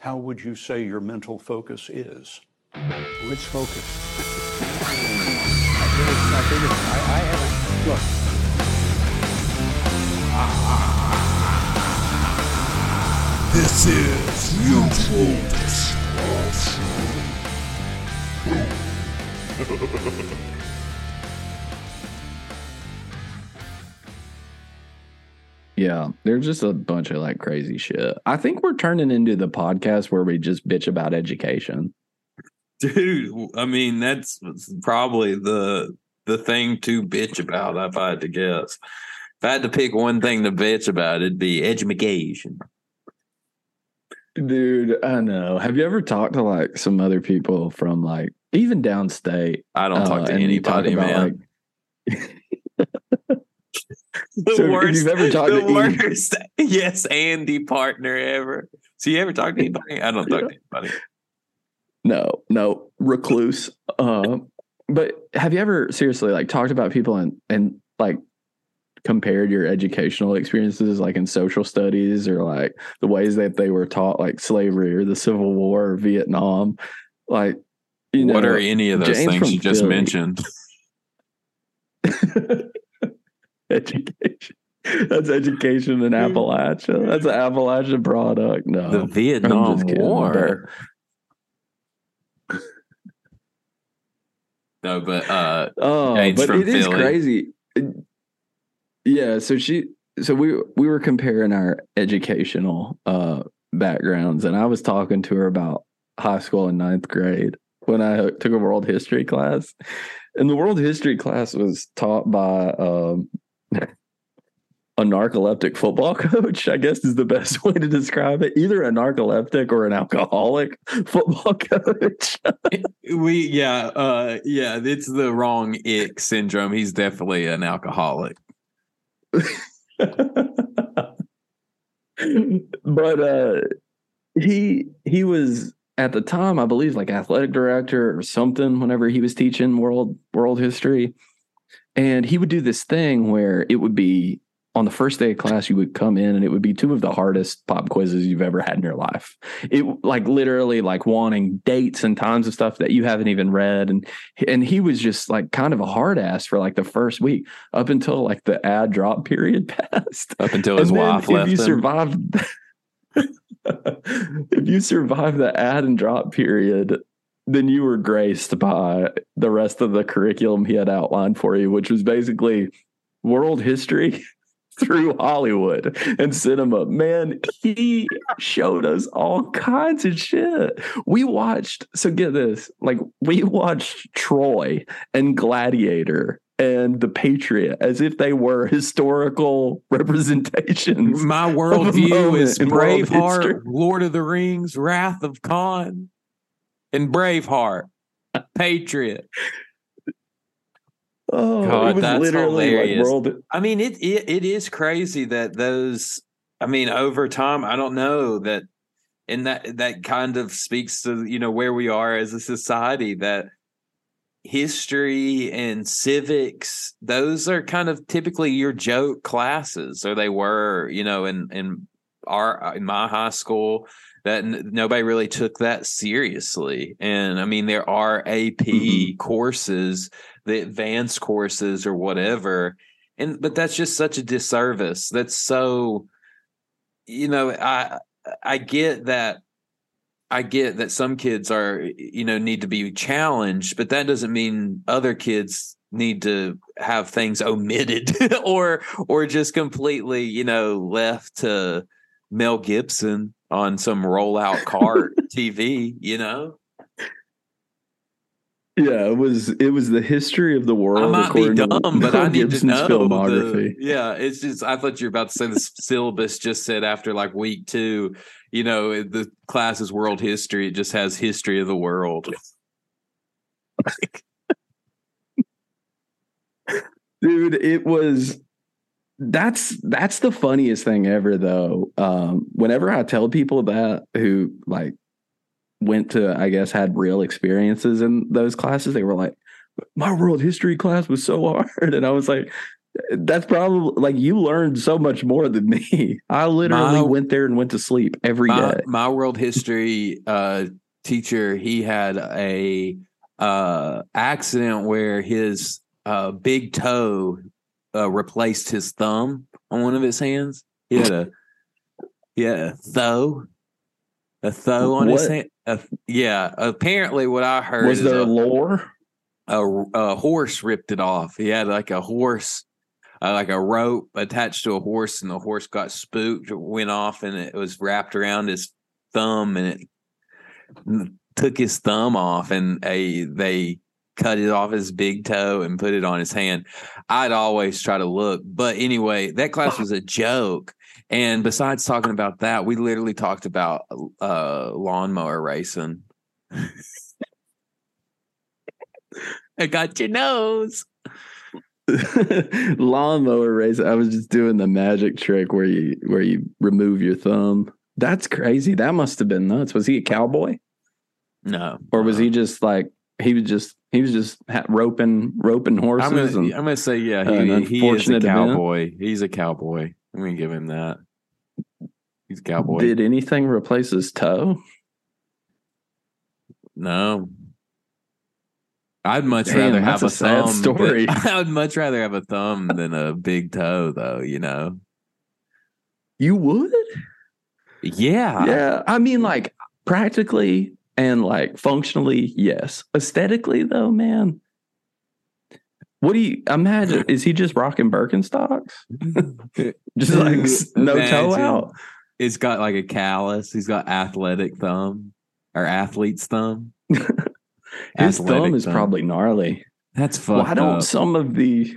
how would you say your mental focus is? Which focus? I think it's, I, think it's, I, I haven't, look. This is Mutual Discussion. Yeah, there's just a bunch of like crazy shit. I think we're turning into the podcast where we just bitch about education. Dude, I mean that's probably the the thing to bitch about. If I had to guess, if I had to pick one thing to bitch about, it'd be education. Dude, I know. Have you ever talked to like some other people from like even downstate? I don't talk uh, to you talk anybody, about, man. the So worst, you've ever talked the worst, yes, Andy partner ever. So you ever talk to anybody? I don't talk to anybody. No, no, recluse. Uh, but have you ever seriously like talked about people and and like compared your educational experiences like in social studies or like the ways that they were taught like slavery or the Civil War or Vietnam? Like, you know, what are any of those James things you just Philly- mentioned? education. That's education in Appalachia. That's an Appalachia product. No, The Vietnam War. No, but uh, Oh, James but it is Philly. crazy. Yeah, so she so we we were comparing our educational uh backgrounds and I was talking to her about high school and ninth grade when I took a world history class. And the world history class was taught by um a narcoleptic football coach, I guess is the best way to describe it. Either a narcoleptic or an alcoholic football coach. we yeah uh yeah it's the wrong ick syndrome. He's definitely an alcoholic. but uh he he was at the time i believe like athletic director or something whenever he was teaching world world history and he would do this thing where it would be on the first day of class you would come in and it would be two of the hardest pop quizzes you've ever had in your life. It like literally like wanting dates and times of stuff that you haven't even read. And and he was just like kind of a hard ass for like the first week up until like the ad drop period passed. Up until his wife left if you him. survive if you survive the add and drop period then you were graced by the rest of the curriculum he had outlined for you which was basically world history through hollywood and cinema. Man he showed us all kinds of shit. We watched so get this like we watched troy and gladiator and the patriot as if they were historical representations My worldview is Braveheart. Lord of the Rings, Wrath of Khan, and Braveheart, Patriot. Oh, God, it was that's literally like hilarious. world. I mean, it, it it is crazy that those. I mean, over time, I don't know that, and that that kind of speaks to you know where we are as a society. That history and civics, those are kind of typically your joke classes, or they were, you know, in in our in my high school. That n- nobody really took that seriously, and I mean, there are AP Mhm. courses the advanced courses or whatever. And but that's just such a disservice. That's so you know i i get that i get that some kids are you know need to be challenged but that doesn't mean other kids need to have things omitted or or just completely you know left to mel gibson on some rollout cart tv you know Yeah, it was it was the history of the world. I might be to dumb, but I need Gibson's to know. filmography. The, yeah, it's just I thought you were about to say the syllabus just said after like week two, you know, the class is world history. It just has history of the world. dude it was that's that's the funniest thing ever though um whenever i tell people that who like went to i guess had real experiences in those classes they were like my world history class was so hard and i was like That's probably like you learned so much more than me. I literally My- went there and went to sleep every day. my, my world history uh teacher he had a uh accident where his uh big toe uh replaced his thumb on one of his hands. He had a he had a thou a thou on his hand. A, yeah apparently what i heard Was is there a, lore? a, a horse ripped it off. He had like a horse uh, like a rope attached to a horse and the horse got spooked went off and it was wrapped around his thumb and it took his thumb off and a they cut it off his big toe and put it on his hand i'd always try to look but anyway that class was a joke and besides talking about that we literally talked about uh lawnmower racing i got your nose lawnmower racing. I was just doing the magic trick where you where you remove your thumb. That's crazy. That must have been nuts. Was he a cowboy no or was uh-uh. he just like he was just he was just roping roping horses? I'm gonna, and, I'm gonna say yeah. He, he is a unfortunate event. cowboy. He's a cowboy. I'm gonna give him that. He's a cowboy. did anything replace his toe? no, I'd much Damn, rather have a, a sad thumb. story. than- I would much rather have a thumb than a big toe, though. You know. You would? Yeah. yeah. I mean, like practically and like functionally, yes. Aesthetically, though, man. What do you imagine? Is he just rocking Birkenstocks? Just like no toe out. It's got like a callus. He's got athletic thumb or athlete's thumb. His Athletic thumb is probably gnarly. That's fucked Why don't up. some of the?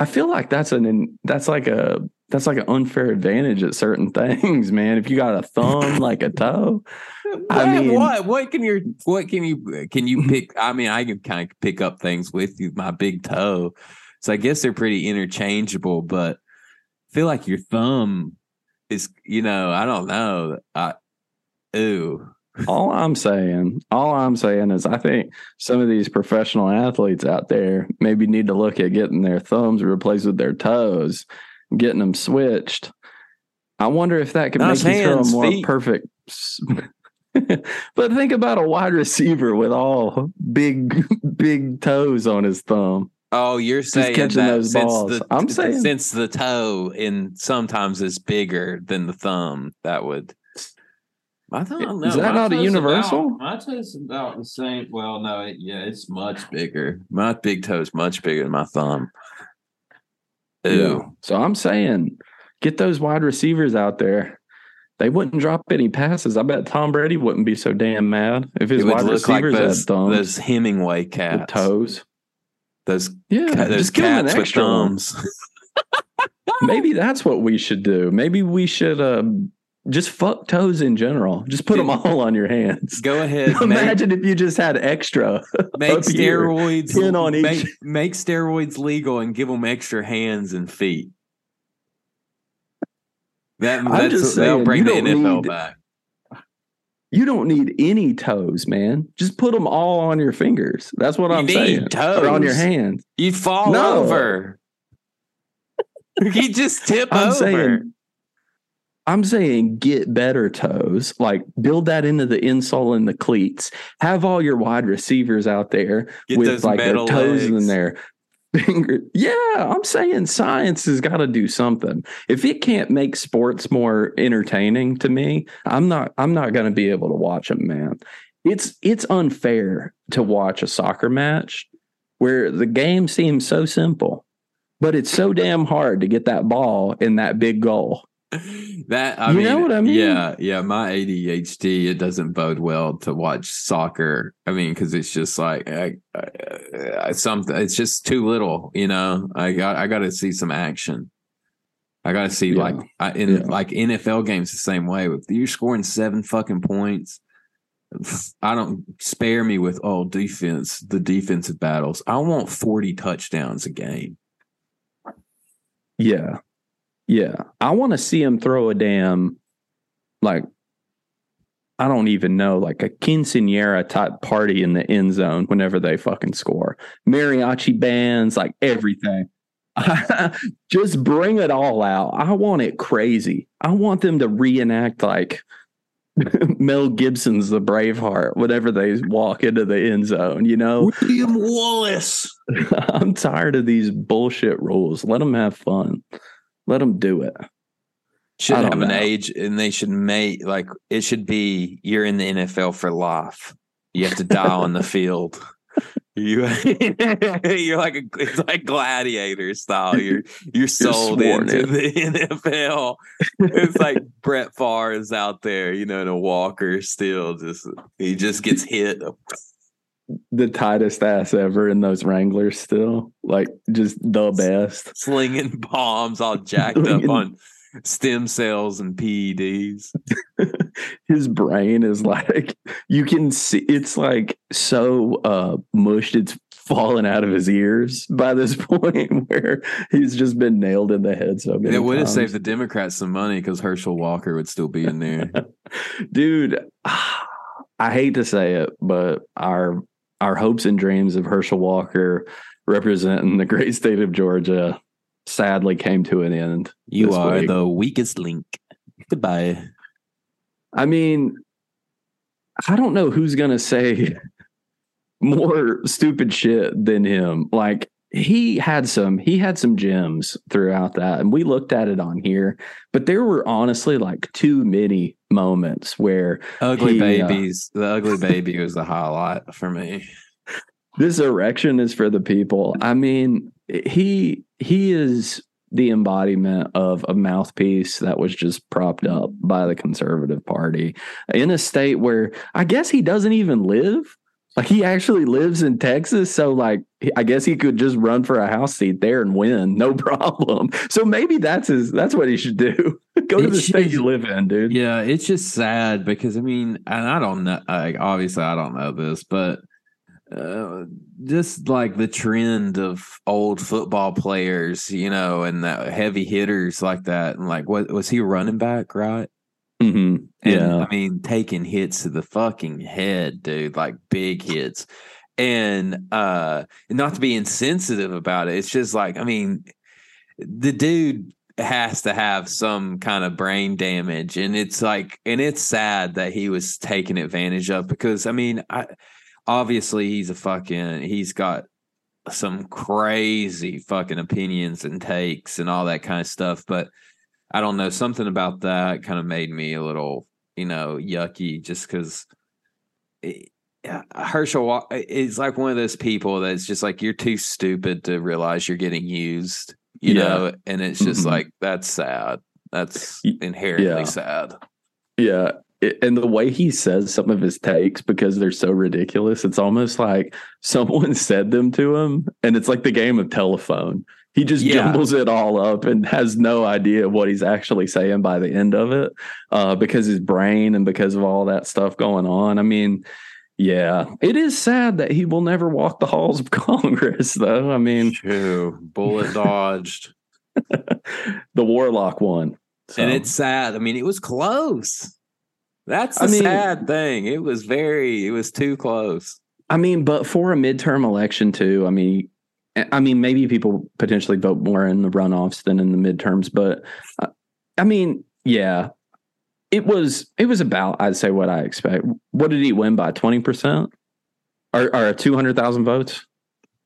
I feel like that's an that's like a that's like an unfair advantage at certain things, man. If you got a thumb like a toe, I mean- what what can your what can you can you pick? I mean, I can kind of pick up things with you, my big toe. So I guess they're pretty interchangeable, but I feel like your thumb is, you know, I don't know. I ooh. all I'm saying, all I'm saying is, I think some of these professional athletes out there maybe need to look at getting their thumbs replaced with their toes, getting them switched. I wonder if that could Nice make you throw a more feet. perfect. but think about a wide receiver with all big, big toes on his thumb. Oh, you're saying catching that those since balls. the I'm saying- since the toe in sometimes is bigger than the thumb, that would. I don't know. Is that My not a universal? About, my toe's about the same. Well, no, it, yeah, it's much bigger. My big toe is much bigger than my thumb. Ooh, So I'm saying, get those wide receivers out there. They wouldn't drop any passes. I bet Tom Brady wouldn't be so damn mad if his wide look like receivers those, had thumbs those Hemingway cats. toes. Those, Yeah, ca- those just give him an cats with thumbs. Maybe that's what we should do. Maybe we should uh, just fuck toes in general. Just put them all on your hands. Go ahead. make, Imagine if you just had extra. make here, steroids pin on each. make, make steroids legal and give them extra hands and feet. That, I'm just that'll saying, bring the you don't NFL need- back. You don't need any toes, man. Just put them all on your fingers. That's what You I'm saying. Or on your hands. You fall No. over. you just tip I'm over. saying I'm saying get better toes. Like build that into the insole and the cleats. Have all your wide receivers out there Get with like their toes legs. and their finger. Yeah, I'm saying science has got to do something. If it can't make sports more entertaining to me, I'm not I'm not going to be able to watch them, man. It's it's unfair to watch a soccer match where the game seems so simple, but it's so damn hard to get that ball in that big goal. That I You mean, know what I mean? Yeah, yeah. My ADHD it doesn't bode well to watch soccer. I mean, because it's just like I, I, I, something. It's just too little. You know, I got I got to see some action. I got to see Yeah. like I, in Yeah. like NFL games the same way. If you're scoring seven fucking points, I don't spare me with oh defense the defensive battles. I want forty touchdowns a game. Yeah. Yeah. I want to see him throw a damn, like, I don't even know, like a quinceanera type party in the end zone whenever they fucking score. Mariachi bands, like everything. just bring it all out. I want it crazy. I want them to reenact like Mel Gibson's The Braveheart whenever they walk into the end zone, you know? William Wallace. I'm tired of these bullshit rules. Let them have fun. Let them do it. Should have don't an age, and they should make like it should be. You're in the NFL for life. You have to die on the field. You, you're like a, it's like gladiator style. You're you're sold sworn into in. the NFL. It's like Brett Favre is out there, you know, in a walker still. Just he just gets hit. The tightest ass ever in those Wranglers still. Like just the best. slinging bombs all jacked up on stem cells and PEDs. his brain is like you can see it's like so uh mushed it's fallen out of his ears by this point where he's just been nailed in the head so many It would have saved the Democrats some money because Herschel Walker would still be in there. dude i hate to say it but our our hopes and dreams of herschel walker representing the great state of georgia sadly came to an end You are week. the weakest link. Goodbye. I mean, I don't know who's gonna say more stupid shit than him. Like he had some he had some gems throughout that and we looked at it on here but there were honestly like too many moments where Ugly He, uh, babies. the ugly baby was the highlight for me. this erection is for the people i mean he he is the embodiment of a mouthpiece that was just propped up by the conservative party in a state where i guess he doesn't even live like he actually lives in texas so like i guess he could just run for a house seat there and win no problem so maybe that's his that's what he should do go to It the state you live in dude Yeah, it's just sad because I mean, and I don't know. Like, obviously, I don't know this, but uh, just like the trend of old football players, you know, and that heavy hitters like that, and like, what was he running back, right? Hmm And yeah I mean, taking hits to the fucking head, dude, like big hits. And uh not to be insensitive about it, it's just like, I mean, the dude has to have some kind of brain damage. And it's like, and it's sad that he was taken advantage of because I mean, I obviously he's a fucking he's got some crazy fucking opinions and takes and all that kind of stuff. But I don't know, something about that kind of made me a little, you know, yucky just because Herschel is like one of those people that's just like, you're too stupid to realize you're getting used, you Yeah. know? And it's just Mhm. like, that's sad. That's inherently yeah. sad. Yeah. It- and the way he says some of his takes because they're so ridiculous, it's almost like someone said them to him. And it's like the game of telephone. He just Yeah. jumbles it all up and has no idea what he's actually saying by the end of it uh, because his brain and because of all that stuff going on. I mean, yeah, it is sad that he will never walk the halls of Congress, though. I mean, True. Bullet dodged. the Warlock one. So, And it's sad. I mean, it was close. That's the I mean- sad thing. It was very, it was too close. I mean, but for a midterm election too, I mean, I mean, maybe people potentially vote more in the runoffs than in the midterms, but uh, I mean, yeah, it was it was about I'd say what I expect. What did he win by twenty percent or, or two hundred thousand votes?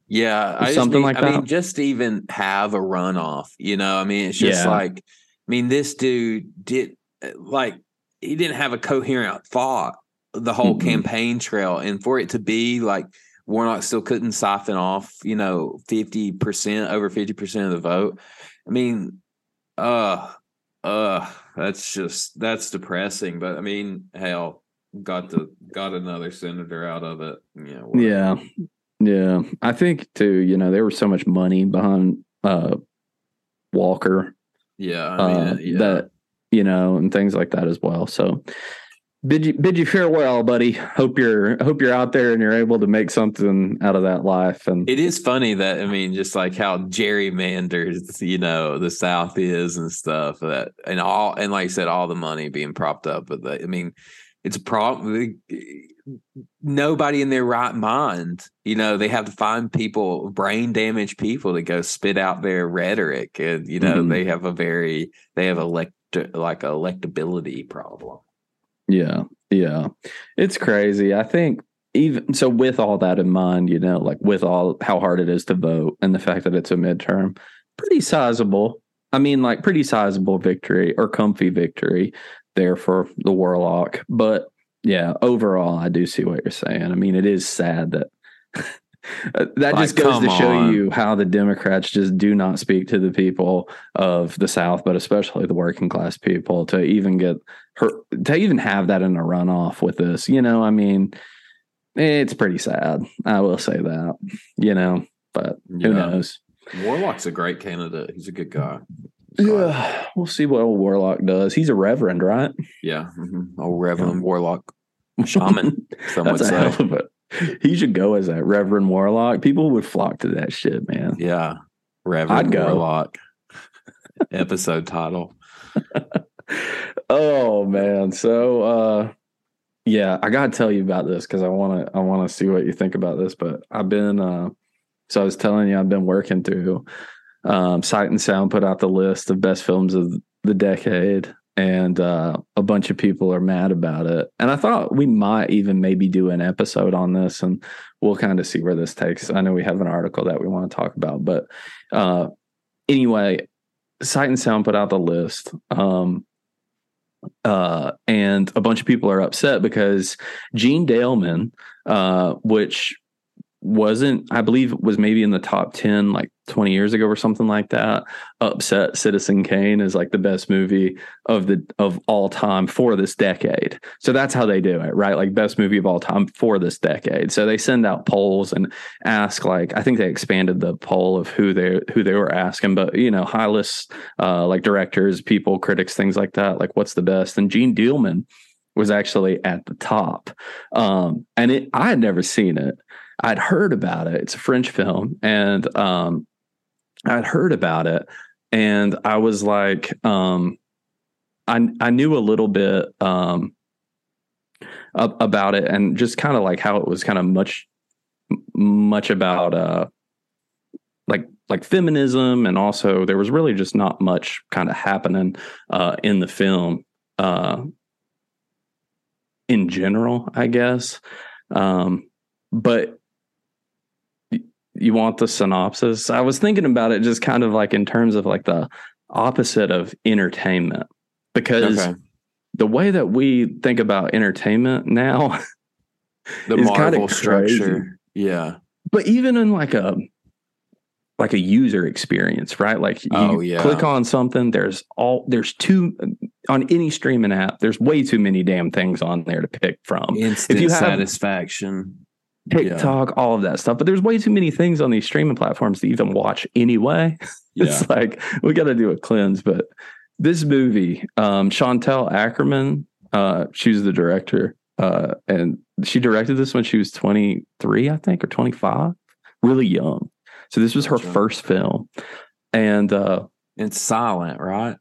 Yeah, I something like I that. mean, just even have a runoff, you know. I mean, it's just Yeah. like, I mean, this dude did like he didn't have a coherent thought the whole Mhm. campaign trail, and for it to be like Warnock still couldn't siphon off, you know, fifty percent over fifty percent of the vote. I mean, uh, uh, that's just that's depressing. But I mean, hell, got the got another senator out of it. You know. Yeah, yeah. I think too. You know, there was so much money behind uh, Walker yeah, I mean, uh, yeah. that you know, and things like that as well. So bid you bid you farewell, buddy. Hope you're hope you're out there and you're able to make something out of that life. And It is funny that I mean, just like how gerrymandered, you know, the South is and stuff. That and all and like I said, all the money being propped up. But I mean, it's a problem. nobody in their right mind, you know, they have to find people, brain damaged people to go spit out their rhetoric. And, you know, Mhm. they have a very, they have elect, like a electability problem. Yeah, yeah. It's crazy. I think even so with all that in mind, you know, like with all how hard it is to vote and the fact that it's a midterm, pretty sizable. I mean, like pretty sizable victory or comfy victory there for the Warlock. But yeah, overall, I do see what you're saying. I mean, it is sad that that Like, just goes to show on. you how the Democrats just do not speak to the people of the South, but especially the working class people to even get her to even have that in a runoff with this. You know, I mean, it's pretty sad. I will say that. You know, but who Yeah. knows? Warlock's a great candidate. He's a good guy. Yeah, we'll see what old Warlock does. He's a reverend, right? Yeah. mhm. Old Reverend Warlock shaman. That's would a say. hell of a. He should go as that Reverend Warlock. People would flock to that shit, man. Yeah. Reverend. Warlock. Episode title. oh man so uh yeah i gotta tell you about this because i want to i want to see what you think about this but i've been uh so i was telling you i've been working through um sight and sound put out the list of best films of the decade and uh a bunch of people are mad about it. And i thought we might even maybe do an episode on this and we'll kind of see where this takes. I know we have an article that we want to talk about but uh anyway sight and sound put out the list um uh, and a bunch of people are upset because Jeanne Dielman, uh, which wasn't, I believe, was maybe in the top ten like twenty years ago or something like that. Upset Citizen Kane is like the best movie of the of all time for this decade. So that's how they do it, right? Like best movie of all time for this decade. So they send out polls and ask like I think they expanded the poll of who they who they were asking, but you know, high lists uh, like directors, people, critics, things like that. Like, what's the best? And Jeanne Dielman was actually at the top. Um, and it, I had never seen it. I'd heard about it. It's a French film, and um, I'd heard about it, and I was like, um, I I knew a little bit um, about it, and just kind of like how it was kind of much much about uh like like feminism and also there was really just not much kind of happening uh in the film uh in general i guess um but you want the synopsis i was thinking about it just kind of like in terms of like the opposite of entertainment because Okay. the way that we think about entertainment now The kinda Marvel crazy. structure. Yeah. but even in like a like a user experience right like you Oh, yeah. click on something there's all there's two on any streaming app there's way too many damn things on there to pick from Instant you have- satisfaction. Tiktok all of that stuff. But there's way too many things on these streaming platforms to even watch anyway. Yeah. it's like we got to do a cleanse. But this movie um chantal akerman uh she was the director uh and she directed this when she was 23 i think or 25 really young. So this was her first film. And uh It's silent, right?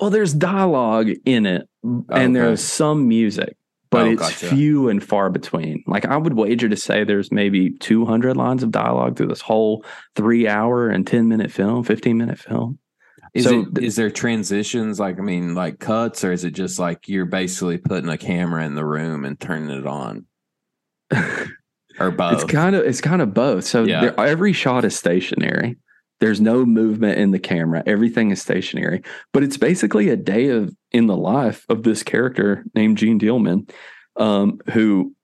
well there's dialogue in it and Okay. there's some music but Oh, it's gotcha. few and far between like i would wager to say there's maybe 200 lines of dialogue through this whole three hour and 10 minute film 15 minute film Is So it th- is there transitions like I mean like cuts or is it just like you're basically putting a camera in the room and turning it on or both? It's kind of it's kind of both. So Yeah. there, every shot is stationary. There's no movement in the camera. Everything is stationary. But it's basically a day of in the life of this character named Jeanne Dielman, um, who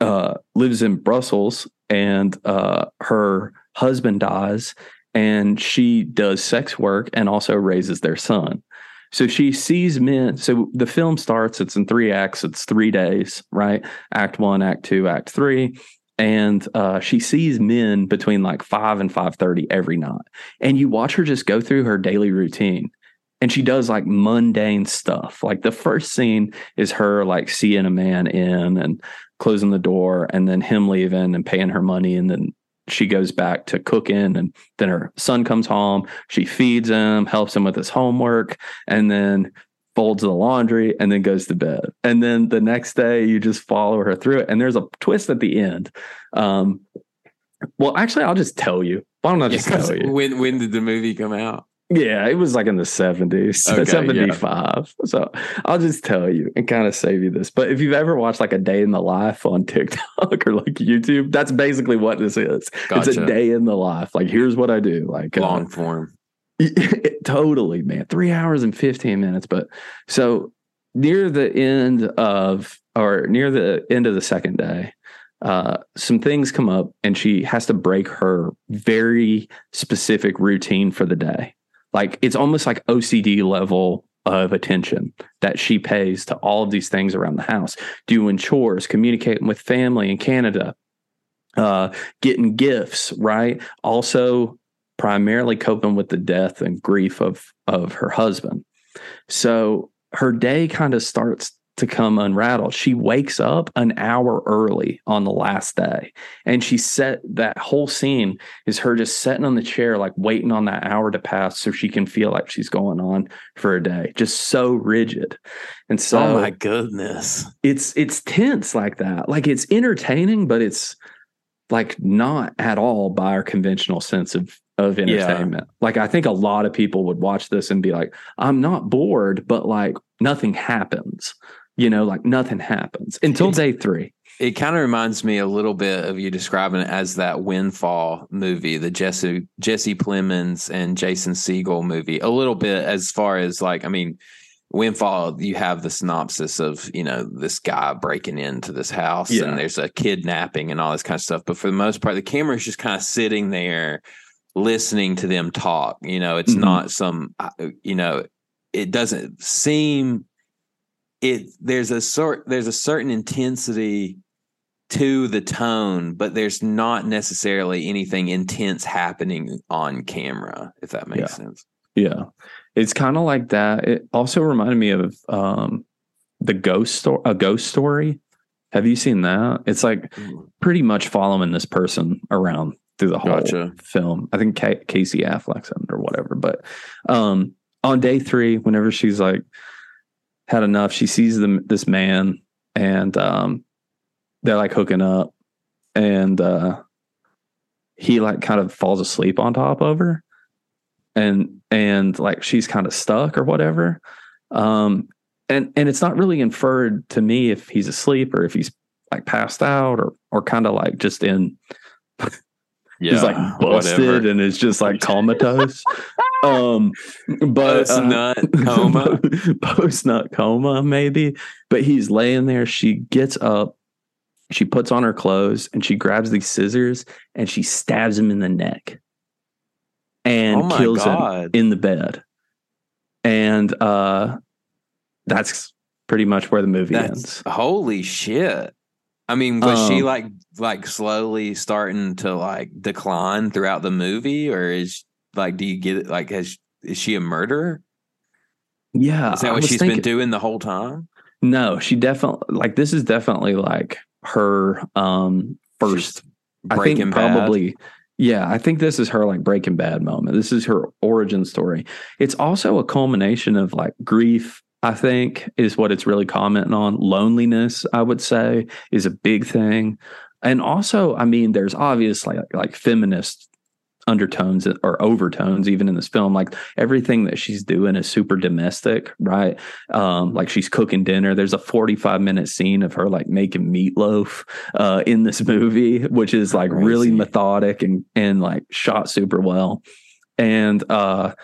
uh, lives in Brussels, and uh, her husband dies, and she does sex work and also raises their son. So she sees men. So the film starts. It's in three acts. It's three days, right? Act one, Act two, Act three, and uh, she sees men between like five and five thirty every night. And you watch her just go through her daily routine, and she does like mundane stuff. Like the first scene is her like seeing a man in and closing the door, and then him leaving and paying her money, and then she goes back to cooking and then her son comes home she feeds him helps him with his homework and then folds the laundry, and then goes to bed. And then the next day, you just follow her through it. And there's a twist at the end. Um, well, actually, I'll just tell you. Why don't I just tell you? when when did the movie come out? Yeah, it was like in the 70s, Okay, yeah. 75. So I'll just tell you and kind of save you this. But if you've ever watched like a day in the life on TikTok or like YouTube, that's basically what this is. It's a day in the life. Like, here's what I do. Like, uh, Long totally, man. Three hours and 15 minutes. But so near the end of, or near the end of the second day, uh, some things come up and she has to break her very specific routine for the day. Like it's almost like OCD level of attention that she pays to all of these things around the house, doing chores, communicating with family in Canada, uh, getting gifts, right? Also, primarily coping with the death and grief of of her husband. So her day kind of starts to come unraveled. She wakes up an hour early on the last day. And she set that whole scene is her just sitting on the chair, like waiting on that hour to pass so she can feel like she's going on for a day. Just so rigid. And so oh my goodness. it's it's tense like that. Like it's entertaining, but it's like not at all by our conventional sense of of entertainment. Like I think a lot of people would watch this and be like, I'm not bored, but like nothing happens. You know, like nothing happens until day three. It kind of reminds me a little bit of you describing it as that Windfall movie, the Jesse Jesse Plemons and Jason Segel movie. A little bit as far as like, I mean, Windfall, you have the synopsis of you know this guy breaking into this house Yeah. and there's a kidnapping and all this kind of stuff. But for the most part, the camera is just kind of sitting there listening to them talk. You know, it's Mhm. not some, uh, you know, it doesn't seem it there's a sort there's a certain intensity to the tone but there's not necessarily anything intense happening on camera if that makes sense Yeah. It's kind of like that. It also reminded me of um the ghost story a ghost story. Have you seen that? It's like pretty much following this person around through the whole Gotcha. film. I think Ca- Casey Affleck's in it or whatever. But um, on day three, whenever she's like had enough, she sees them this man and um, they're like hooking up, and uh, he like kind of falls asleep on top of her, and and like she's kind of stuck or whatever. Um, and and it's not really inferred to me if he's asleep or if he's like passed out or or kind of like just in yeah he's like busted whatever. and is just like comatose. um, but uh, Post-nut coma. post nut coma, maybe. But he's laying there. She gets up, she puts on her clothes, and she grabs these scissors and she stabs him in the neck and oh kills him in the bed. And uh, that's pretty much where the movie that's ends. holy shit i mean was she Um, like like slowly starting to like decline throughout the movie or is like do you get like has is she a murderer Yeah, is that what she's thinking- been doing the whole time No, she definitely like this is definitely like her um first I Breaking think Bad? probably yeah, I think this is her like breaking bad moment. This is her origin story. It's also a culmination of like grief, I think, is what it's really commenting on. Loneliness, I would say, is a big thing. And also, I mean, there's obviously like, like feminist undertones or overtones even in this film. Like everything that she's doing is super domestic right? Um like she's cooking dinner. There's a 45 minute scene of her like making meatloaf uh in this movie which is like really methodic and and like shot super well. And uh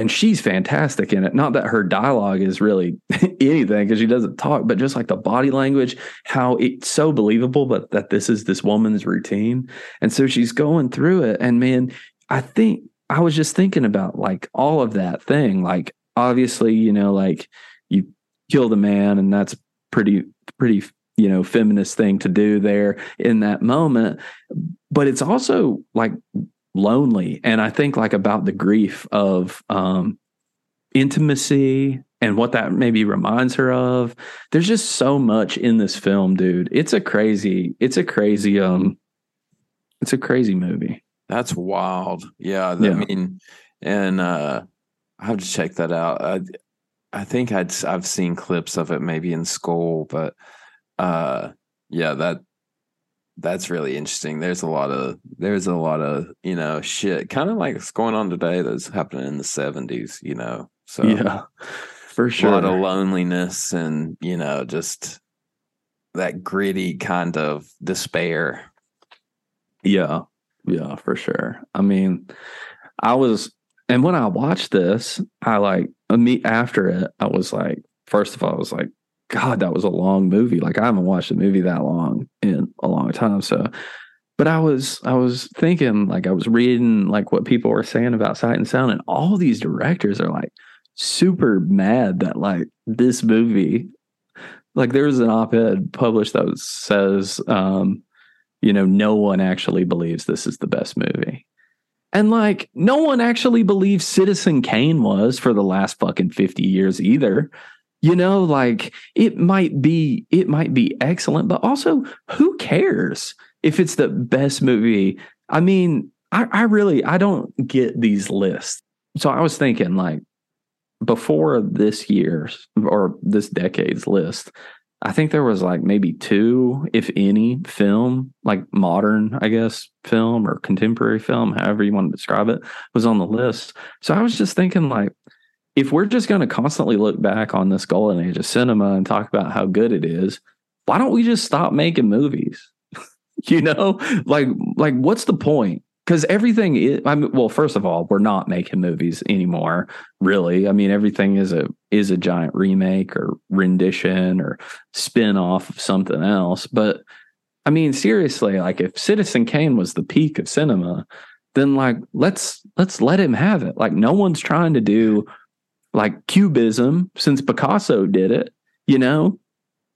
and she's fantastic in it not that her dialogue is really anything because she doesn't talk but just like the body language how it's so believable but that this is this woman's routine and so she's going through it. And man, I think I was just thinking about like all of that thing. Like, obviously, you know, like you kill the man, and that's pretty, pretty, you know, feminist thing to do there in that moment. But it's also like lonely. And I think like about the grief of um intimacy and what that maybe reminds her of. There's just so much in this film, dude. It's a crazy, it's a crazy, um, it's a crazy movie. That's wild. Yeah, Yeah. I mean, and uh I have to check that out. I, I think I'd I've seen clips of it maybe in school, but uh yeah, that that's really interesting. There's a lot of there's a lot of, you know, shit kind of like what's going on today that's happening in the 70s, you know. So yeah, for sure, a lot of loneliness and, you know, just that gritty kind of despair. Yeah, yeah, for sure. I mean, I was, and when I watched this, I like me after it, I was like, first of all, I was like, God, that was a long movie. Like I haven't watched a movie that long in a long time. So, but I was, I was thinking, like I was reading like what people were saying about Sight and Sound, and all these directors are like super mad that like this movie, like there's an op-ed published that says, um, you know, no one actually believes this is the best movie. And like, no one actually believes Citizen Kane was for the last fucking 50 years either. You know, like it might be, it might be excellent, but also who cares if it's the best movie? I mean, I, I really, I don't get these lists. So I was thinking like before this year's or this decade's list, I think there was like maybe two, if any, film, like modern, I guess, film or contemporary film, however you want to describe it, was on the list. So I was just thinking, like, if we're just going to constantly look back on this golden age of cinema and talk about how good it is, why don't we just stop making movies? you know, like, like what's the point? because everything is I mean, well first of all we're not making movies anymore really i mean everything is a is a giant remake or rendition or spin-off of something else but i mean seriously like if citizen kane was the peak of cinema then like let's let's let him have it like no one's trying to do like cubism since picasso did it you know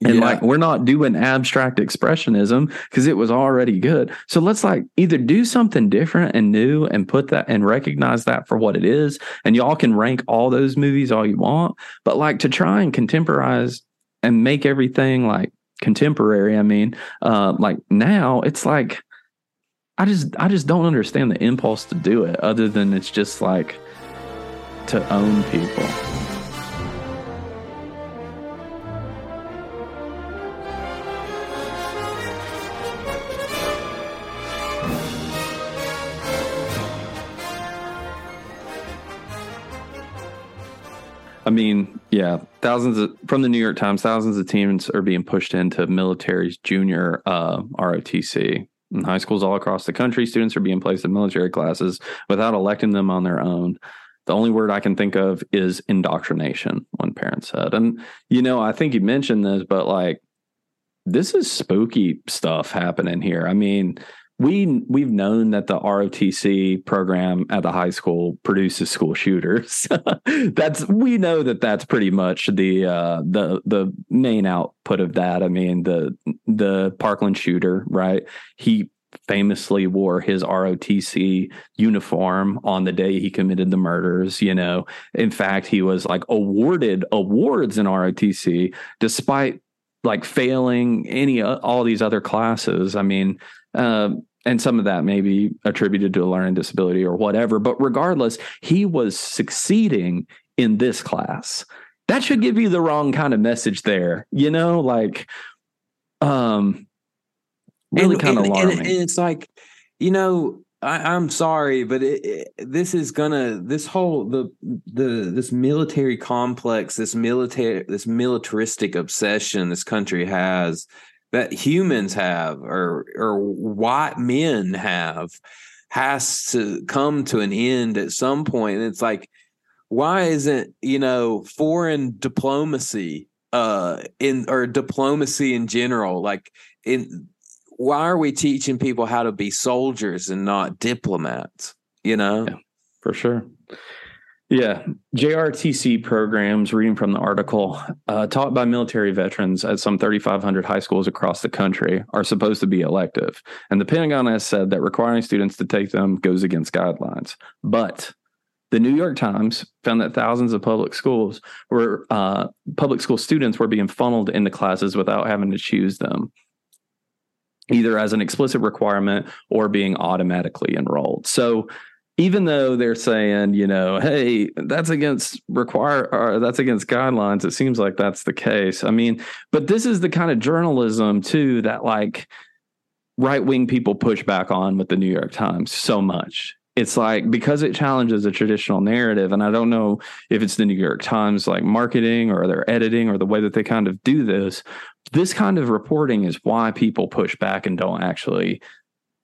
and Yeah. like we're not doing abstract expressionism because it was already good. So let's like either do something different and new and put that and recognize that for what it is. And y'all can rank all those movies all you want, but like to try and contemporize and make everything like contemporary. I mean, uh, like now it's like I just I just don't understand the impulse to do it other than it's just like to own people. I mean, yeah, thousands of, from the New York Times, thousands of teams are being pushed into military's junior uh, ROTC. In high schools all across the country, students are being placed in military classes without electing them on their own. The only word I can think of is indoctrination, one parent said. And, you know, I think you mentioned this, but like, this is spooky stuff happening here. I mean, we we've known that the ROTC program at the high school produces school shooters. that's we know that that's pretty much the uh, the the main output of that. I mean the the Parkland shooter, right? He famously wore his ROTC uniform on the day he committed the murders. You know, in fact, he was like awarded awards in ROTC despite like failing any uh, all these other classes. I mean, um, and some of that may be attributed to a learning disability or whatever. But regardless, he was succeeding in this class. That should give you the wrong kind of message there. You know, like, um, really And- kind of and- and- alarming. And, it's like, you know, I, I'm sorry, but it, it, this is gonna this whole the the this military complex, this military this militaristic obsession this country has that humans have or or white men have has to come to an end at some point. And it's like, why isn't you know foreign diplomacy uh in or diplomacy in general like in why are we teaching people how to be soldiers and not diplomats you know Yeah. for sure. Yeah, JROTC programs, reading from the article, uh, taught by military veterans at some 3,500 high schools across the country, are supposed to be elective. And the Pentagon has said that requiring students to take them goes against guidelines. But the New York Times found that thousands of public schools were, uh, public school students were being funneled into classes without having to choose them, either as an explicit requirement or being automatically enrolled. So, even though they're saying, you know, hey, that's against require or that's against guidelines, it seems like that's the case. I mean, but this is the kind of journalism too that like right wing people push back on with the New York Times so much. It's like because it challenges a traditional narrative, and I don't know if it's the New York Times like marketing or their editing or the way that they kind of do this. This kind of reporting is why people push back and don't actually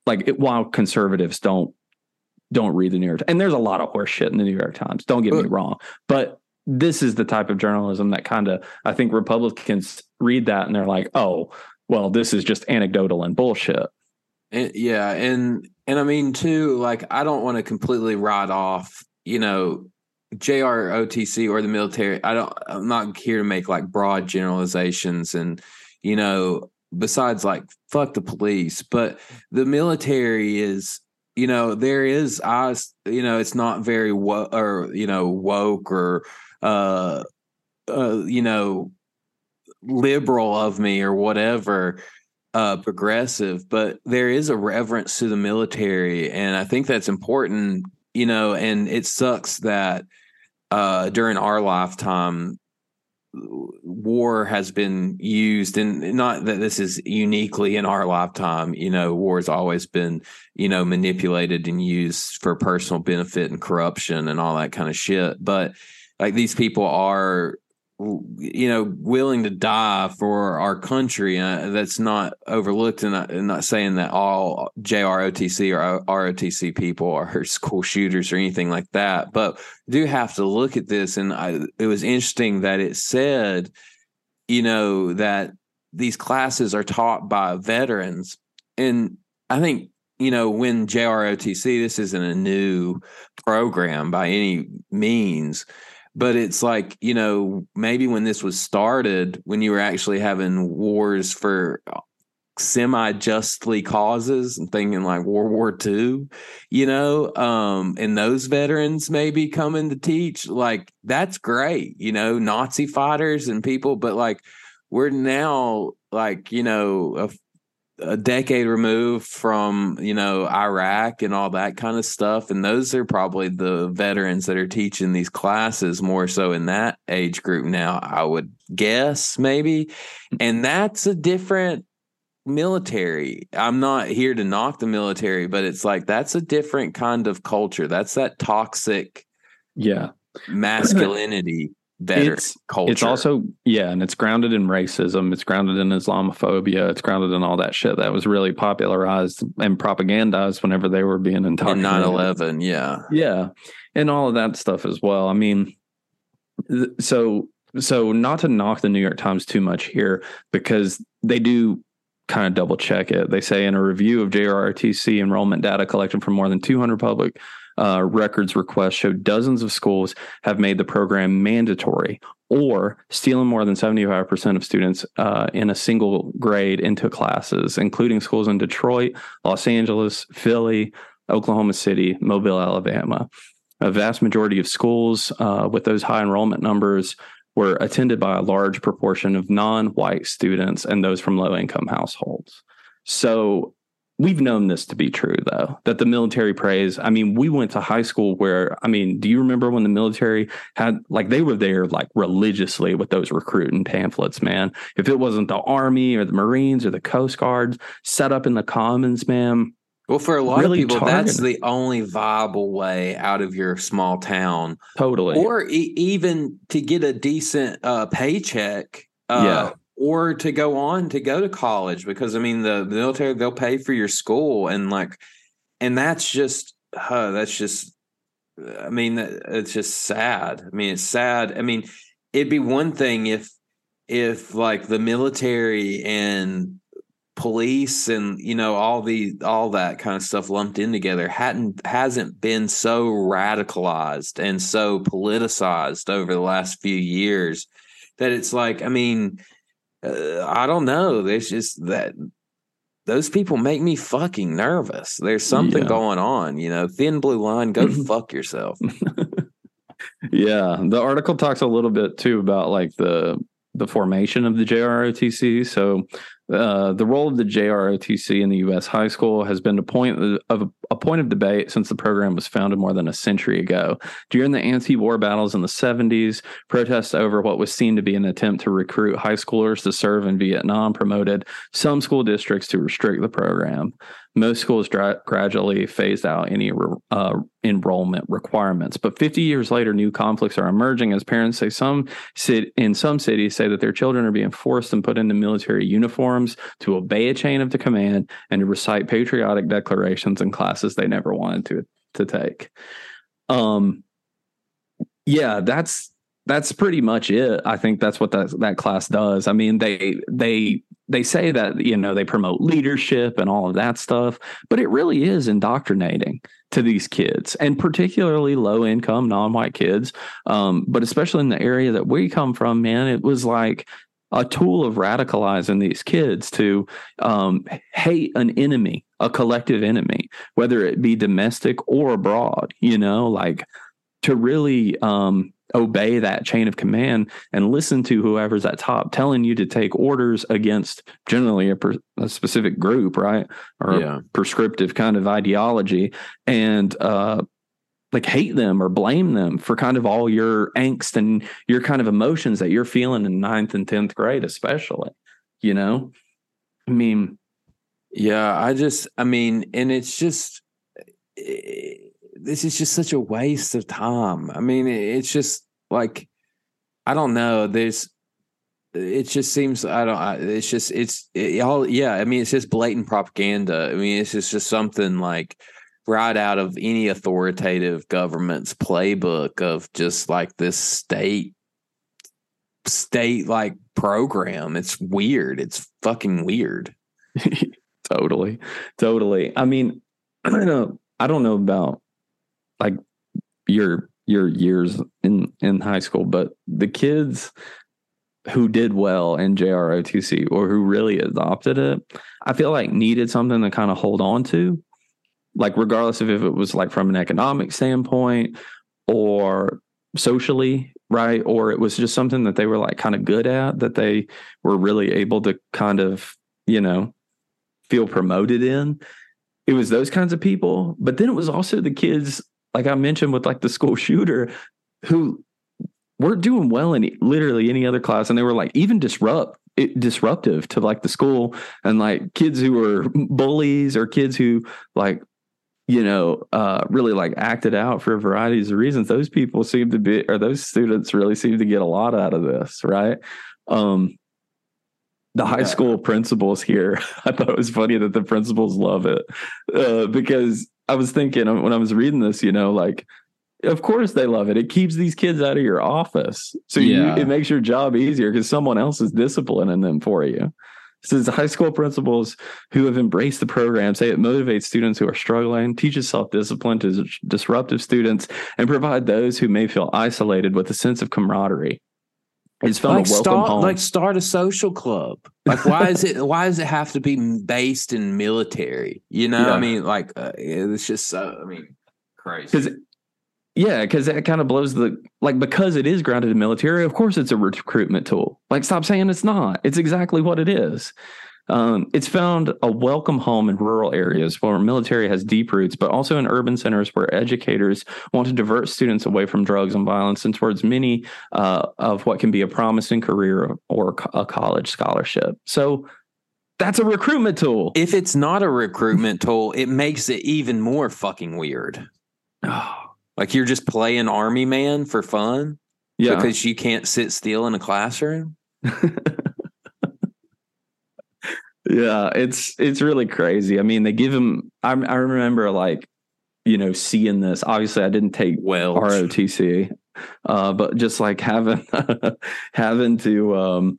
like it, while conservatives don't don't read the New York. And there's a lot of horse shit in the New York Times. Don't get me wrong, but this is the type of journalism that kind of I think Republicans read that and they're like, oh, well, this is just anecdotal and bullshit. And, yeah, and and I mean too, like I don't want to completely write off, you know, JROTC or the military. I don't. I'm not here to make like broad generalizations, and you know, besides like fuck the police, but the military is you know there is i you know it's not very wo- or you know woke or uh uh you know liberal of me or whatever uh progressive but there is a reverence to the military and i think that's important you know and it sucks that uh during our lifetime war has been used and not that this is uniquely in our lifetime you know war has always been you know manipulated and used for personal benefit and corruption and all that kind of shit but like these people are you know willing to die for our country uh, that's not overlooked and not, not saying that all JROTC or ROTC people are school shooters or anything like that but do have to look at this and I, it was interesting that it said you know that these classes are taught by veterans and I think you know when JROTC this isn't a new program by any means but it's like you know maybe when this was started when you were actually having wars for semi justly causes and thinking like world war ii you know um and those veterans maybe coming to teach like that's great you know nazi fighters and people but like we're now like you know a a decade removed from you know Iraq and all that kind of stuff and those are probably the veterans that are teaching these classes more so in that age group now I would guess maybe. Mm-hmm. And that's a different military. I'm not here to knock the military but it's like that's a different kind of culture. That's that toxic yeah. masculinity better it's, culture. It's also yeah, and it's grounded in racism. It's grounded in Islamophobia. It's grounded in all that shit that was really popularized and propagandized whenever they were being indoctrinated. 9-11, yeah, yeah, and all of that stuff as well. I mean, so so not to knock the New York Times too much here because they do kind of double check it. They say in a review of JROTC enrollment data collected from more than 200 public uh, records requests show dozens of schools have made the program mandatory or stealing more than 75% of students uh, in a single grade into classes, including schools in Detroit, Los Angeles, Philly, Oklahoma City, Mobile, Alabama. A vast majority of schools uh, with those high enrollment numbers were attended by a large proportion of non white students and those from low income households. So we've known this to be true though that the military prays i mean we went to high school where i mean do you remember when the military had like they were there like religiously with those recruiting pamphlets man. If it wasn't the army or the marines or the coast guards set up in the commons man well for a lot really of people targeted. that's the only viable way out of your small town. Totally. Or e- even to get a decent uh, paycheck uh, yeah or to go on to go to college because I mean the, military they'll pay for your school and like and that's just uh, that's just I mean it's just sad. I mean it's sad. I mean it'd be one thing if if like the military and police and you know all the all that kind of stuff lumped in together hadn't hasn't been so radicalized and so politicized over the last few years that it's like I mean uh, I don't know. There's just that those people make me fucking nervous. There's something yeah. going on, you know. Thin blue line, go fuck yourself. yeah, the article talks a little bit too about like the the formation of the JROTC. So Uh, the role of the JROTC in the U.S. high school has been a point of a point of debate since the program was founded more than a century ago. During the anti-war battles in the 70s, protests over what was seen to be an attempt to recruit high schoolers to serve in Vietnam promoted some school districts to restrict the program. Most schools dra- gradually phased out any uh, enrollment requirements. But 50 years later, new conflicts are emerging as parents say some sit in some cities say that their children are being forced and put into military uniforms to obey a chain of the command and to recite patriotic declarations in classes they never wanted to to take. Um, yeah, that's that's pretty much it. I think that's what that that class does. I mean, they they they say that you know they promote leadership and all of that stuff, but it really is indoctrinating to these kids, and particularly low income non-white kids. Um, but especially in the area that we come from, man, it was like a tool of radicalizing these kids to um, hate an enemy, a collective enemy, whether it be domestic or abroad. You know, like to really um, obey that chain of command and listen to whoever's at top telling you to take orders against generally a, per, a specific group, right? Or yeah. prescriptive kind of ideology and, uh, like hate them or blame them for kind of all your angst and your kind of emotions that you're feeling in ninth and 10th grade, especially, you know? I mean, yeah, I just, I mean, and it's just, it, this is just such a waste of time. I mean, it's just like I don't know. There's it just seems I don't. It's just it's it, all yeah. I mean, it's just blatant propaganda. I mean, it's just, just something like right out of any authoritative government's playbook of just like this state state like program. It's weird. It's fucking weird. totally, totally. I mean, I don't know. I don't know about like your your years in in high school, but the kids who did well in JROTC or who really adopted it, I feel like needed something to kind of hold on to. Like regardless of if it was like from an economic standpoint or socially, right? Or it was just something that they were like kind of good at that they were really able to kind of, you know, feel promoted in. It was those kinds of people. But then it was also the kids like I mentioned with like the school shooter, who weren't doing well in literally any other class, and they were like even disrupt it, disruptive to like the school and like kids who were bullies or kids who like you know uh really like acted out for varieties of reasons those people seem to be or those students really seem to get a lot out of this right? Um the high school principals here i thought it was funny that the principals love it uh, because I was thinking when I was reading this, you know, like, of course they love it. It keeps these kids out of your office. So yeah. you, it makes your job easier because someone else is disciplining them for you. Says high school principals who have embraced the program say it motivates students who are struggling, teaches self discipline to disruptive students, and provide those who may feel isolated with a sense of camaraderie. It's like start, home. Like start a social club. Like why is it? Why does it have to be based in military? You know, yeah. I mean, like uh, it's just so. I mean, crazy. Because yeah, because that kind of blows the like because it is grounded in military. Of course, it's a recruitment tool. Like, stop saying it's not. It's exactly what it is. Um, it's found a welcome home in rural areas where military has deep roots, but also in urban centers where educators want to divert students away from drugs and violence and towards many uh, of what can be a promising career or a college scholarship. So that's a recruitment tool. If it's not a recruitment tool, it makes it even more fucking weird. like you're just playing army man for fun. Yeah. Because you can't sit still in a classroom. yeah, it's it's really crazy. I mean, they give him. I I remember like you know seeing this. Obviously, I didn't take well ROTC, uh, but just like having having to um,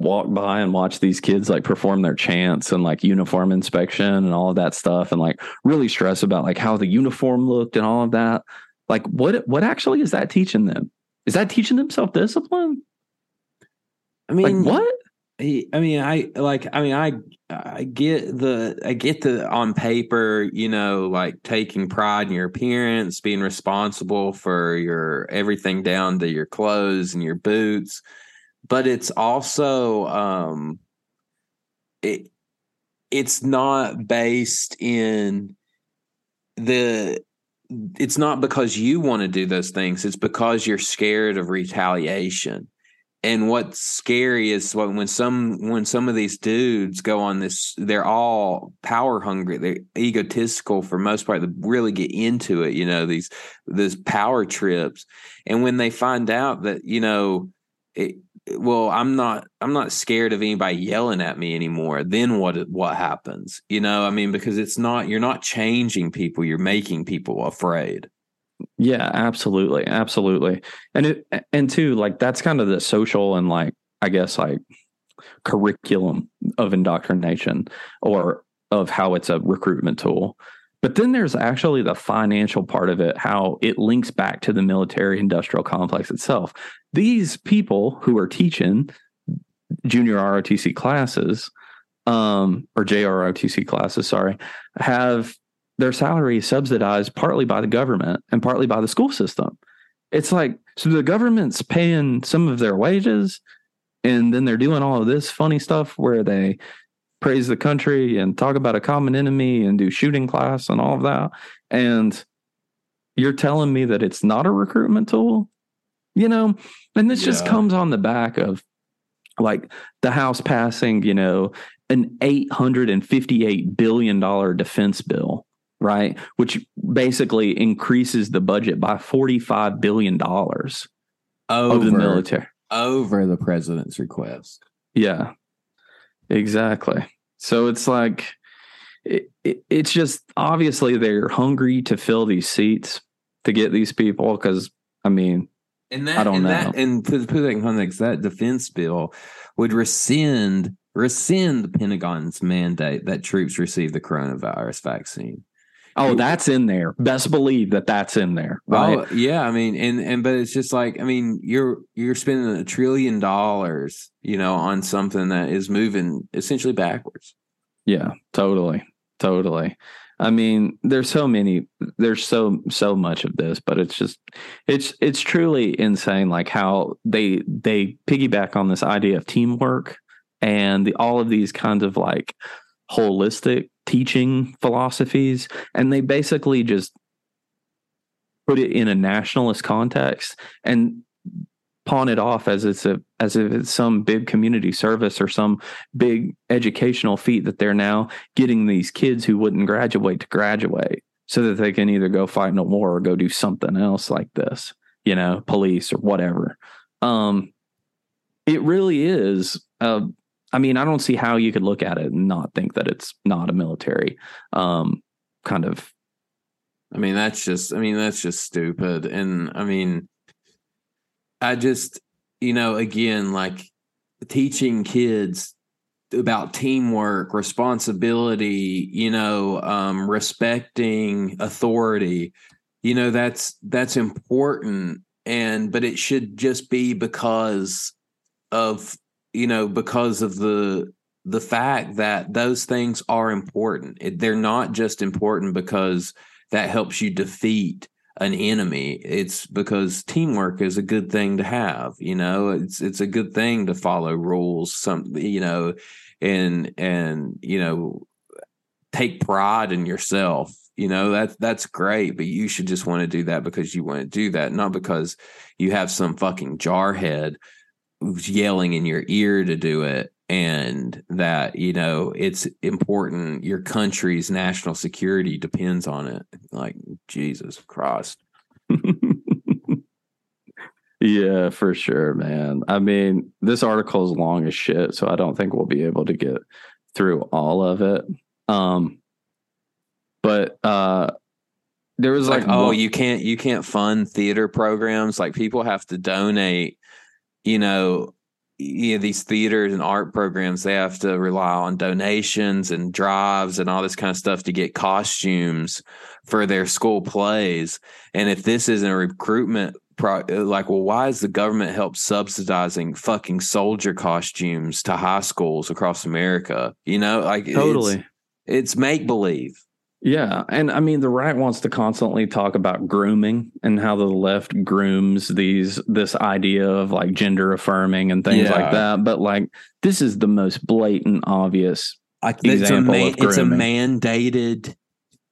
walk by and watch these kids like perform their chants and like uniform inspection and all of that stuff, and like really stress about like how the uniform looked and all of that. Like, what what actually is that teaching them? Is that teaching them self discipline? I mean, like, what? I mean, I like. I mean, I I get the I get the on paper, you know, like taking pride in your appearance, being responsible for your everything down to your clothes and your boots, but it's also um it it's not based in the it's not because you want to do those things it's because you're scared of retaliation and what's scary is when, some when some of these dudes go on this they're all power hungry. They're egotistical for most part they really get into it you know these these power trips. And when they find out that you know it, well i'm not i'm not scared of anybody yelling at me anymore then what what happens? You know i mean because it's not you're not changing people you're making people afraid Yeah, absolutely, absolutely, and it and too like that's kind of the social and like I guess like curriculum of indoctrination or of how it's a recruitment tool. But then there's actually the financial part of it, how it links back to the military industrial complex itself. These people who are teaching junior ROTC classes, um, or JROTC classes, sorry, have their salary is subsidized partly by the government and partly by the school system. It's like, so the government's paying some of their wages, and then they're doing all of this funny stuff where they praise the country and talk about a common enemy and do shooting class and all of that. And you're telling me that it's not a recruitment tool, you know? And this just comes on the back of like the House passing, you know, an $858 billion defense bill, right? Which basically increases the budget by $45 billion of over the military. over the president's request Yeah, exactly. So it's like, it, it, it's just obviously they're hungry to fill these seats to get these people because, I mean, And that, I don't and know. That, and to put that in context, that defense bill would rescind rescind the Pentagon's mandate that troops receive the coronavirus vaccine. Oh, that's in there. Best believe that that's in there. Right. Oh, yeah, I mean, and and but it's just like I mean, you're you're spending a trillion dollars, you know, on something that is moving essentially backwards. Yeah, totally. Totally. I mean, there's so many there's so so much of this, but it's just it's it's truly insane like how they they piggyback on this idea of teamwork and the, all of these kinds of like holistic teaching philosophies and they basically just put it in a nationalist context and pawn it off as it's a as if it's some big community service or some big educational feat that they're now getting these kids who wouldn't graduate to graduate so that they can either go fight in a war or go do something else like this you know police or whatever. Um it really is uh i mean i don't see how you could look at it and not think that it's not a military um kind of I mean, that's just I mean, that's just stupid. And I mean, I just, you know, again, like teaching kids about teamwork, responsibility, you know, um, respecting authority, you know, that's that's important. And but it should just be because of, you know, because of the the fact that those things are important. They're not just important because that helps you defeat an enemy. It's because teamwork is a good thing to have. You know, it's it's a good thing to follow rules. Some you know, and and you know, take pride in yourself. You know that's that's great, but you should just want to do that because you want to do that, not because you have some fucking jarhead who's yelling in your ear to do it and that you know it's important your country's national security depends on it like jesus christ yeah, for sure, man. I mean, this article is long as shit, so I don't think we'll be able to get through all of it. Um, but uh, there was like, like, oh one- you can't you can't fund theater programs like people have to donate you know these theaters and art programs they have to rely on donations and drives and all this kind of stuff to get costumes for their school plays. And if this isn't a recruitment pro like well why is the government help subsidizing fucking soldier costumes to high schools across america? You know like it's- totally. it's make believe Yeah, and I mean the right wants to constantly talk about grooming and how the left grooms these this idea of like gender affirming and things Yeah. like that. But like this is the most blatant, obvious. A, Example man, of it's a mandated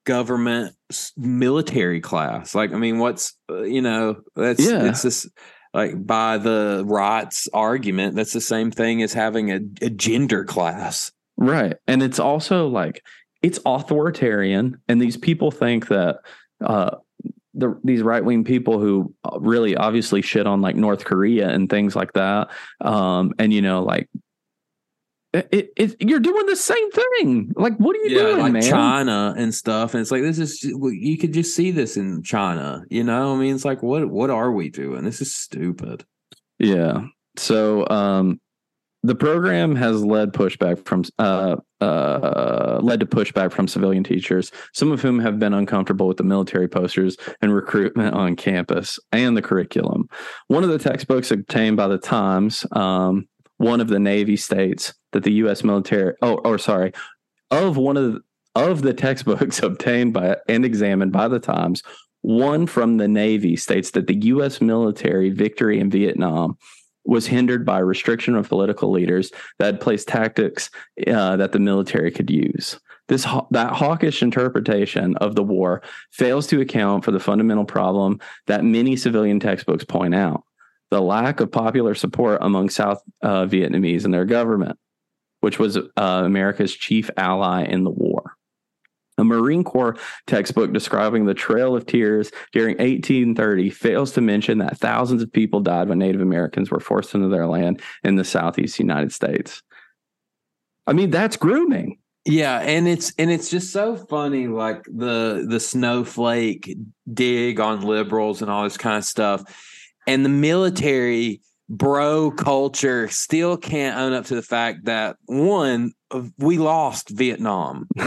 government military class. Like, I mean, what's uh, you know that's Yeah. it's this like by the rights argument. That's the same thing as having a, a gender class. Right. And it's also like it's authoritarian and these people think that uh the these right wing people who really obviously shit on like North Korea and things like that um and you know like it, it, you're doing the same thing. Like what are you doing, like man? China and stuff. And it's like this is you could just see this in China. You know, I mean, it's like what what are we doing? This is stupid. Yeah. So um the program has led pushback from uh uh led to pushback from civilian teachers, some of whom have been uncomfortable with the military posters and recruitment on campus and the curriculum. One of the textbooks obtained by the Times, um, one of the Navy states that the US military oh or sorry, of one of the, of the textbooks obtained by and examined by the Times, one from the Navy states that the U.S. military victory in Vietnam was hindered by restriction of political leaders that had placed tactics uh, that the military could use. This that hawkish interpretation of the war fails to account for the fundamental problem that many civilian textbooks point out: the lack of popular support among South uh, Vietnamese and their government, which was uh, America's chief ally in the war. A Marine Corps textbook describing the Trail of Tears during 1830 fails to mention that thousands of people died when Native Americans were forced into their land in the Southeast United States. I mean, that's grooming. Yeah, and it's and it's just so funny, like the the snowflake dig on liberals and all this kind of stuff, and the military bro culture still can't own up to the fact that one we lost Vietnam.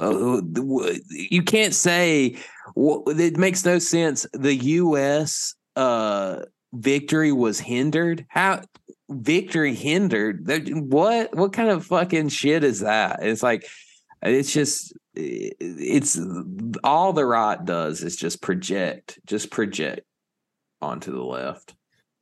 Uh, you can't say it makes no sense. The U.S. Uh, victory was hindered. How victory hindered? What what kind of fucking shit is that? It's like it's just it's all the right does is just project, just project onto the left.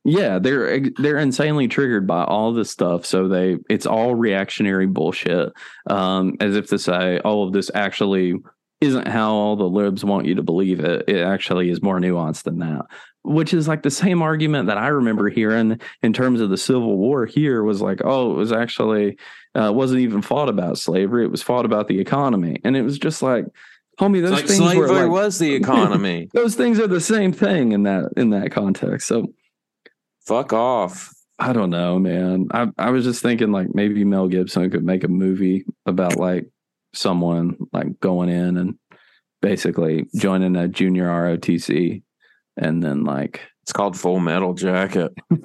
Yeah, they're they're insanely triggered by all this stuff. So they it's all reactionary bullshit. Um, as if to say, all of this actually isn't how all the libs want you to believe it. It actually is more nuanced than that. Which is like the same argument that I remember hearing in terms of the Civil War here was like, oh, it was actually uh, wasn't even fought about slavery. It was fought about the economy. And it was just like, homie, those like things slavery were like, was the economy. those things are the same thing in that in that context. So Fuck off. I don't know, man. I I was just thinking like maybe Mel Gibson could make a movie about like someone like going in and basically joining a junior ROTC and then like It's called Full Metal Jacket. uh,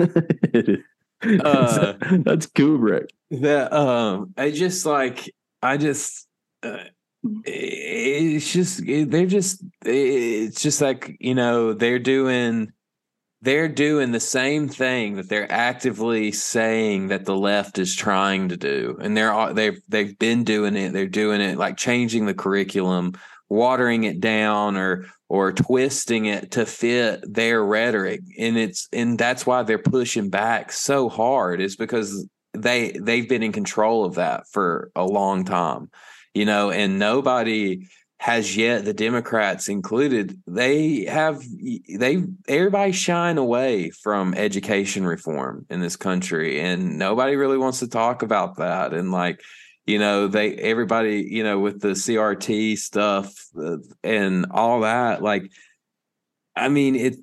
that's Kubrick. that um i just like i just uh, it's just they're just it's just like you know they're doing they're doing the same thing that they're actively saying that the left is trying to do. And they're they've they've been doing it. They're doing it like changing the curriculum watering it down or or twisting it to fit their rhetoric. And it's and that's why they're pushing back so hard is because they they've been in control of that for a long time you know? And nobody has yet the democrats included they have they everybody shine away from education reform in this country and nobody really wants to talk about that and like you know they everybody you know with the crt stuff uh, and all that like i mean it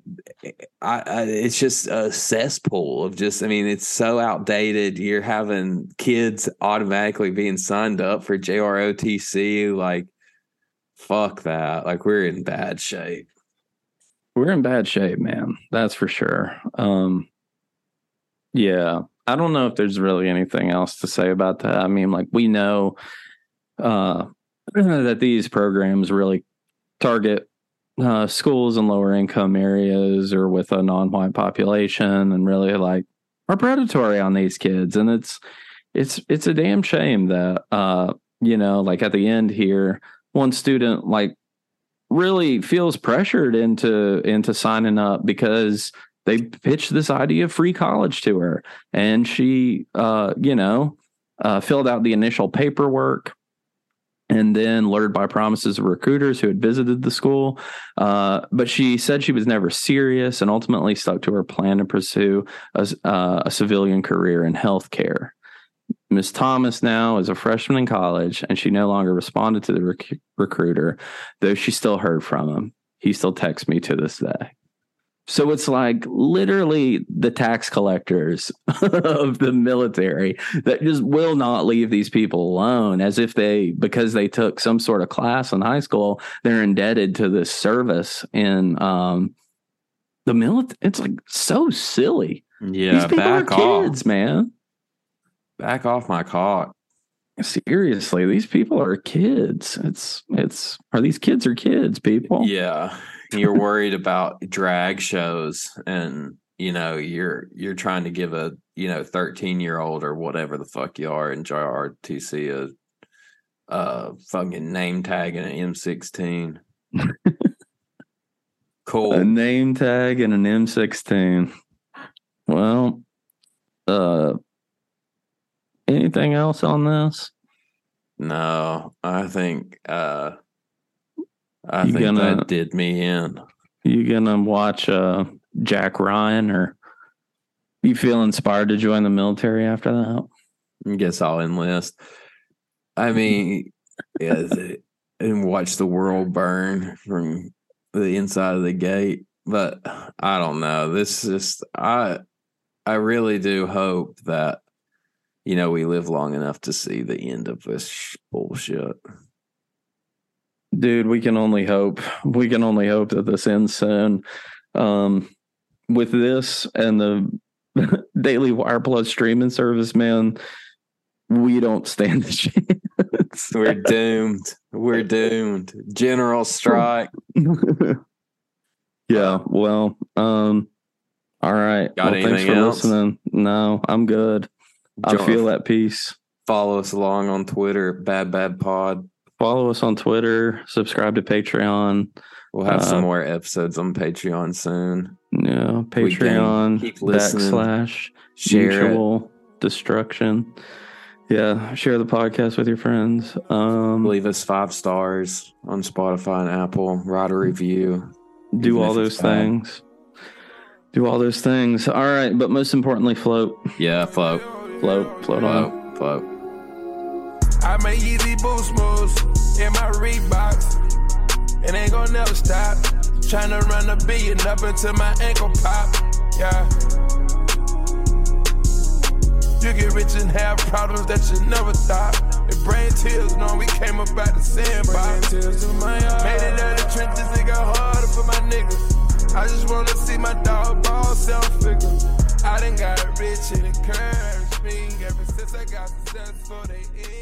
I, I it's just a cesspool of just i mean it's so outdated you're having kids automatically being signed up for jrotc like fuck that like we're in bad shape We're in bad shape, man. That's for sure. Um yeah. I don't know if there's really anything else to say about that. I mean, like we know uh that these programs really target uh schools in lower income areas or with a non-white population and really like are predatory on these kids and it's it's it's a damn shame that uh you know like at the end here one student like really feels pressured into into signing up because they pitched this idea of free college to her and she uh you know uh filled out the initial paperwork and then lured by promises of recruiters who had visited the school. Uh, but she said she was never serious and ultimately stuck to her plan to pursue a, uh, a civilian career in healthcare. Miss Thomas now is a freshman in college, and she no longer responded to the rec- recruiter, though she still heard from him. He still texts me to this day. So it's like literally the tax collectors of the military that just will not leave these people alone as if they, because they took some sort of class in high school, they're indebted to this service in um, the military. It's like so silly. Yeah, these people are off. kids, man. Back off my cock. Seriously, these people are kids. It's it's are these kids or kids, people? Yeah. You're worried about drag shows and you know, you're you're trying to give a, you know, 13 year old or whatever the fuck you are enjoy JROTC a uh fucking name tag and an M16. cool. A name tag and an M16. Well, uh anything else on this? No, I think uh I You think gonna- that did me in. You gonna watch uh Jack Ryan or you feel inspired to join the military after that? I guess I'll enlist. I mean, yeah, and watch the world burn from the inside of the gate. But I don't know. This is I I really do hope that you know we live long enough to see the end of this sh- bullshit. Dude, we can only hope. We can only hope that this ends soon. Um, with this and the Daily Wire Plus streaming service, man, we don't stand a chance. We're doomed. We're doomed. General strike. yeah. Well, um, all right. Got well, thanks for else? listening. No, I'm good. I feel at peace. Follow us along on Twitter, Bad Bad Pod. Follow us on Twitter. Subscribe to Patreon. We'll have some Uh, more episodes on Patreon soon. Yeah, Patreon keep listening. backslash Share it. mutual destruction. Yeah, share the podcast with your friends. Um, Leave us five stars on Spotify and Apple. Write a review. do all those things. Do all those things. All right, but most importantly, float, Yeah, float, float, float on. float, float. I make easy boost moves in my Reeboks. It ain't gonna never stop. Tryna run a billion up until my ankle pop. Yeah. You get rich and have problems that you never thought. If brain tears, know we came up out the sandbox. Made it out the trenches, it got harder for my niggas. I just wanna see my dog ball self figure. I done got rich and encouraged ever since I got successful. They.